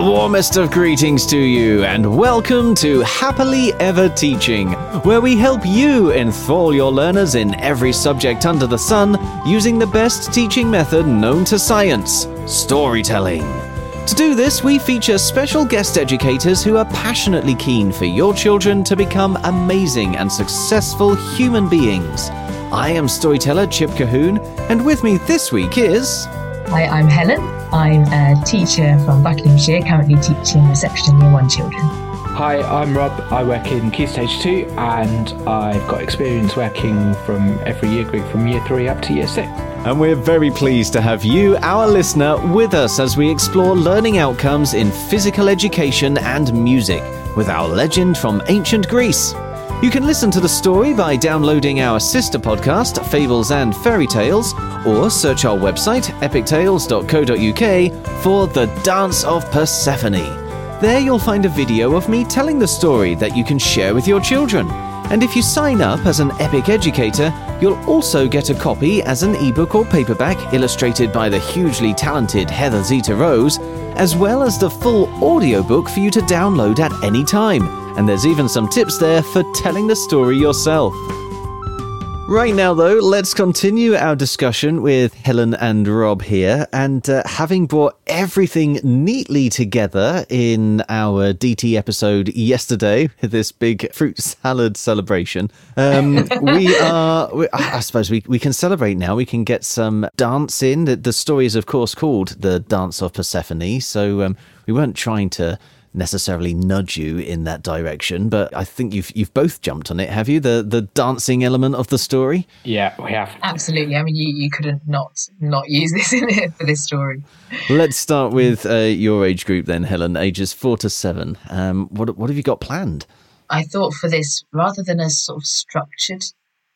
Warmest of greetings to you, and welcome to Happily Ever Teaching, where we help you enthrall your learners in every subject under the sun using the best teaching method known to science storytelling. To do this, we feature special guest educators who are passionately keen for your children to become amazing and successful human beings. I am storyteller Chip Colquhoun, and with me this week is. Hi, I'm Helen. I'm a teacher from Buckinghamshire, currently teaching reception year one children. Hi, I'm Rob. I work in Key Stage 2 and I've got experience working from every year group from year 3 up to year 6. And we're very pleased to have you, our listener, with us as we explore learning outcomes in physical education and music with our legend from ancient Greece. You can listen to the story by downloading our sister podcast, Fables and Fairy Tales, or search our website, epictales.co.uk, for The Dance of Persephone. There you'll find a video of me telling the story that you can share with your children. And if you sign up as an Epic Educator, you'll also get a copy as an ebook or paperback illustrated by the hugely talented Heather Zeta Rose, as well as the full audiobook for you to download at any time and there's even some tips there for telling the story yourself. Right now, though, let's continue our discussion with Helen and Rob here. And uh, having brought everything neatly together in our DT episode yesterday, this big fruit salad celebration, um, we are, we, I suppose we, we can celebrate now. We can get some dance in. The, the story is, of course, called The Dance of Persephone. So um, we weren't trying to necessarily nudge you in that direction, but I think you've you've both jumped on it, have you? The the dancing element of the story. Yeah, we have. Absolutely. I mean, you, you couldn't not not use this in it for this story. Let's start with uh, your age group then, Helen, ages four to seven. Um, what what have you got planned? I thought for this, rather than a sort of structured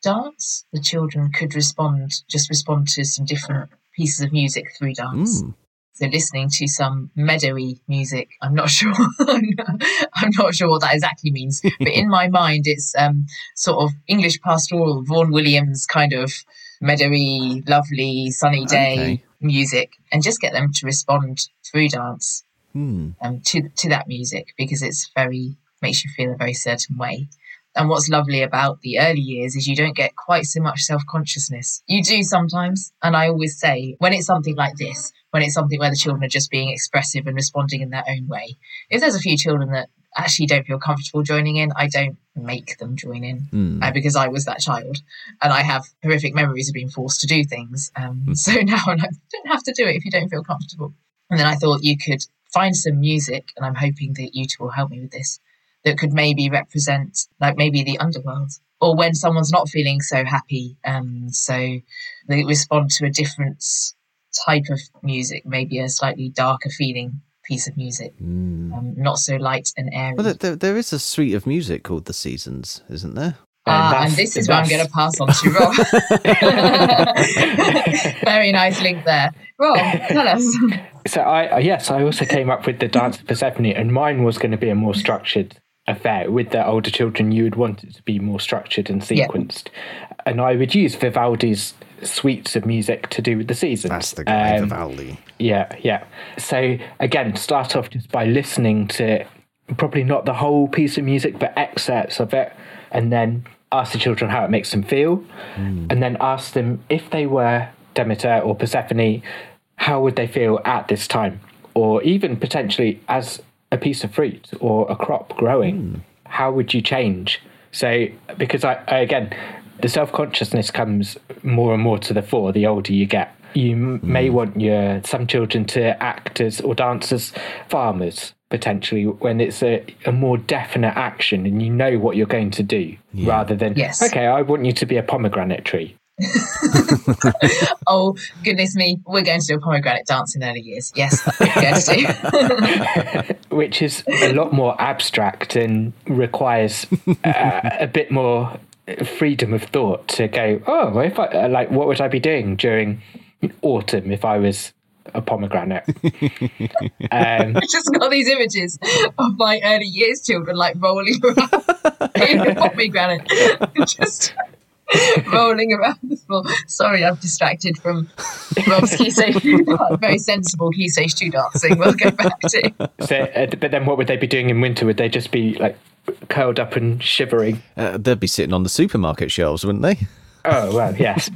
dance, the children could respond just respond to some different pieces of music through dance. Mm. So listening to some meadowy music. I'm not sure. I'm not sure what that exactly means, but in my mind, it's um, sort of English pastoral, Vaughan Williams kind of meadowy, lovely, sunny day okay. music, and just get them to respond through dance hmm. um, to to that music because it's very makes you feel a very certain way. And what's lovely about the early years is you don't get quite so much self consciousness. You do sometimes. And I always say, when it's something like this, when it's something where the children are just being expressive and responding in their own way, if there's a few children that actually don't feel comfortable joining in, I don't make them join in mm. uh, because I was that child and I have horrific memories of being forced to do things. Um, mm. So now I don't have to do it if you don't feel comfortable. And then I thought you could find some music, and I'm hoping that you two will help me with this that could maybe represent like maybe the underworld or when someone's not feeling so happy um so they respond to a different type of music maybe a slightly darker feeling piece of music mm. um, not so light and airy well there, there is a suite of music called the seasons isn't there uh, and this is what I'm going to pass on to Rob. Very nice link there. Rob, tell us. So I yes, I also came up with the dance of Persephone, and mine was going to be a more structured affair with the older children you would want it to be more structured and sequenced. Yeah. and i would use vivaldi's suites of music to do with the seasons. That's the guy um, vivaldi. Yeah yeah. So again start off just by listening to probably not the whole piece of music but excerpts of it and then ask the children how it makes them feel mm. and then ask them if they were demeter or persephone how would they feel at this time? Or even potentially as a piece of fruit or a crop growing, mm. how would you change? So, because I, I again, the self consciousness comes more and more to the fore the older you get. You mm. may want your some children to act as or dance as farmers potentially when it's a, a more definite action and you know what you're going to do yeah. rather than yes. okay I want you to be a pomegranate tree oh goodness me, we're going to do a pomegranate dance in early years. Yes, yes, which is a lot more abstract and requires uh, a bit more freedom of thought to go. Oh, if I uh, like, what would I be doing during autumn if I was a pomegranate. um, I just got these images of my early years children like rolling around in a pomegranate. just rolling around the floor. Sorry, I'm distracted from Rob's key stage. Very sensible key stage two dancing. We'll go back to. So, uh, but then what would they be doing in winter? Would they just be like curled up and shivering? Uh, they'd be sitting on the supermarket shelves, wouldn't they? Oh well, yes.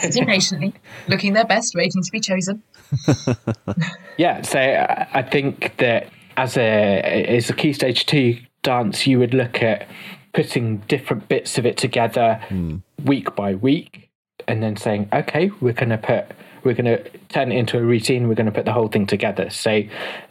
Sitting patiently, looking their best, waiting to be chosen. yeah, so I I think that as a as a key stage two dance, you would look at putting different bits of it together hmm. week by week, and then saying, okay, we're going to put we're going to turn it into a routine. We're going to put the whole thing together. So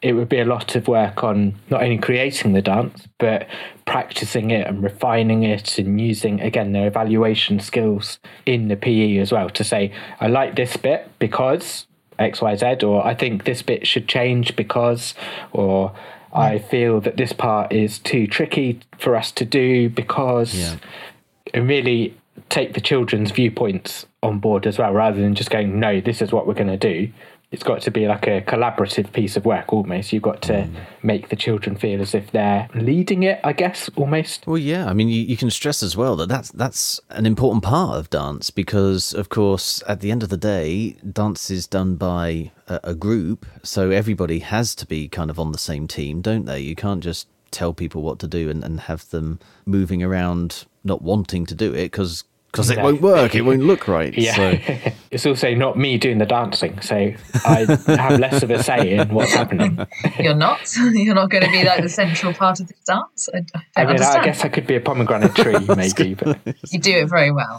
it would be a lot of work on not only creating the dance, but practicing it and refining it and using, again, their evaluation skills in the PE as well to say, I like this bit because X, Y, Z, or I think this bit should change because, or I feel that this part is too tricky for us to do because, Yeah. really take the children's viewpoints on board as well, rather than just going, no, this is what we're going to do. It's got to be like a collaborative piece of work almost. You've got to mm. make the children feel as if they're leading it, I guess, almost. Well, yeah. I mean, you, you can stress as well that that's that's an important part of dance because, of course, at the end of the day, dance is done by a, a group, so everybody has to be kind of on the same team, don't they? You can't just tell people what to do and, and have them moving around not wanting to do it because it No. won't work, it won't look right. Yeah. So, it's also not me doing the dancing, so I have less of a say in what's happening. You're not. You're not going to be like the central part of the dance. I, I don't I mean, understand. I guess I could be a pomegranate tree, maybe, but you do it very well.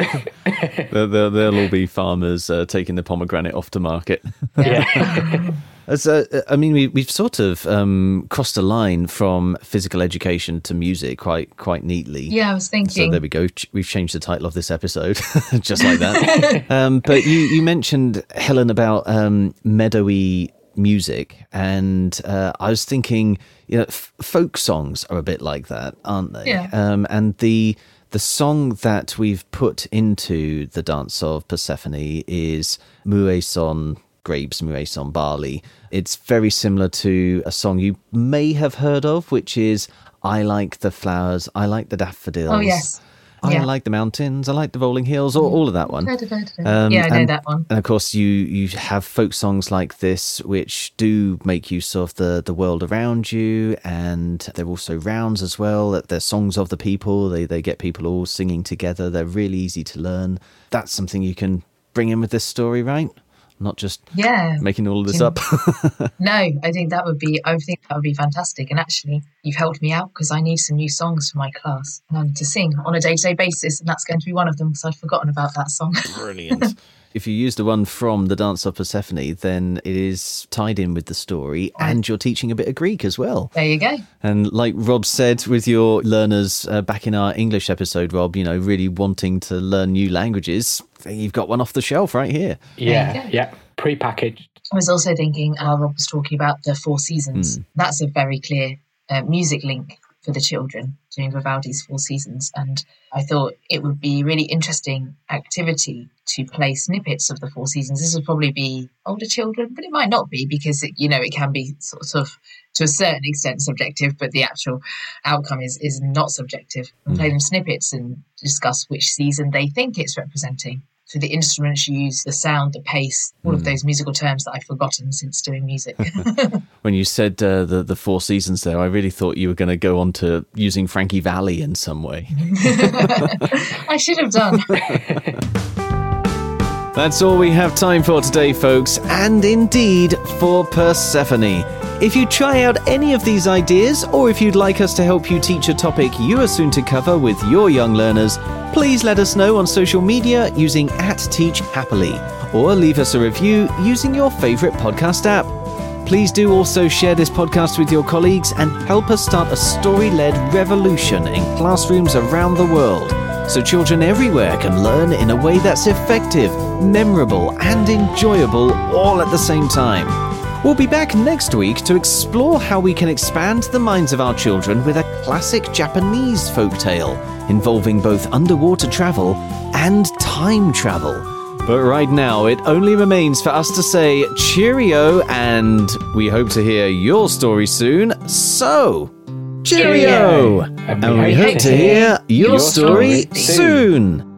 they'll, they'll, they'll all be farmers uh, taking the pomegranate off to market. yeah. As uh, I mean, we, we've sort of um, crossed a line from physical education to music quite quite neatly. Yeah, I was thinking. So there we go. We've changed the title of this episode, just like that. um, but you, you mentioned Helen about um, meadowy music, and uh, I was thinking, you know, f- folk songs are a bit like that, aren't they? Yeah. Um, and the the song that we've put into the dance of Persephone is Mueson grapes, Mueson barley. It's very similar to a song you may have heard of, which is I like the flowers, I like the daffodils. oh yes. I Yeah. like the mountains. I like the rolling hills. All, all of that one. Um, yeah, I know and- that one. And of course, you you have folk songs like this, which do make use of the the world around you, and they're also rounds as well. That They're songs of the people. They they get people all singing together. They're really easy to learn. That's something you can bring in with this story, right? Not just Yeah. making all of this Can- up. No, I think that would be. I think that would be fantastic. And actually, you've helped me out because I need some new songs for my class um, to sing on a day-to-day basis, and that's going to be one of them because I'd forgotten about that song. Brilliant. If you use the one from the Dance of Persephone, then it is tied in with the story, and you're teaching a bit of Greek as well. there you go. And like Rob said with your learners uh, back in our English episode, Rob, you know, really wanting to learn new languages, you've got one off the shelf right here. yeah, go. yeah, pre-packaged. I was also thinking, uh, Rob was talking about the Four Seasons. That's a very clear uh, music link for the children doing Vivaldi's Four Seasons, and I thought it would be a really interesting activity to play snippets of the Four Seasons. This would probably be older children, but it might not be because it, you know it can be sort of to a certain extent subjective, but the actual outcome is is not subjective. And play them snippets and discuss which season they think it's representing. So the instruments used, the sound, the pace, all of those musical terms that I've forgotten since doing music. When you said uh, the the four seasons there, I really thought you were going to go on to using Frankie Valli in some way. I should have done. That's all we have time for today, folks, and indeed for Persephone. If you try out any of these ideas, or if you'd like us to help you teach a topic you are soon to cover with your young learners, please let us know on social media using at Teach Happily, or leave us a review using your favourite podcast app. Please do also share this podcast with your colleagues and help us start a story led revolution in classrooms around the world so children everywhere can learn in a way that's effective, memorable, and enjoyable all at the same time. We'll be back next week to explore how we can expand the minds of our children with a classic Japanese folktale involving both underwater travel and time travel. But right now, it only remains for us to say cheerio, and we hope to hear your story soon. So, cheerio! And And we hope to hear your story soon.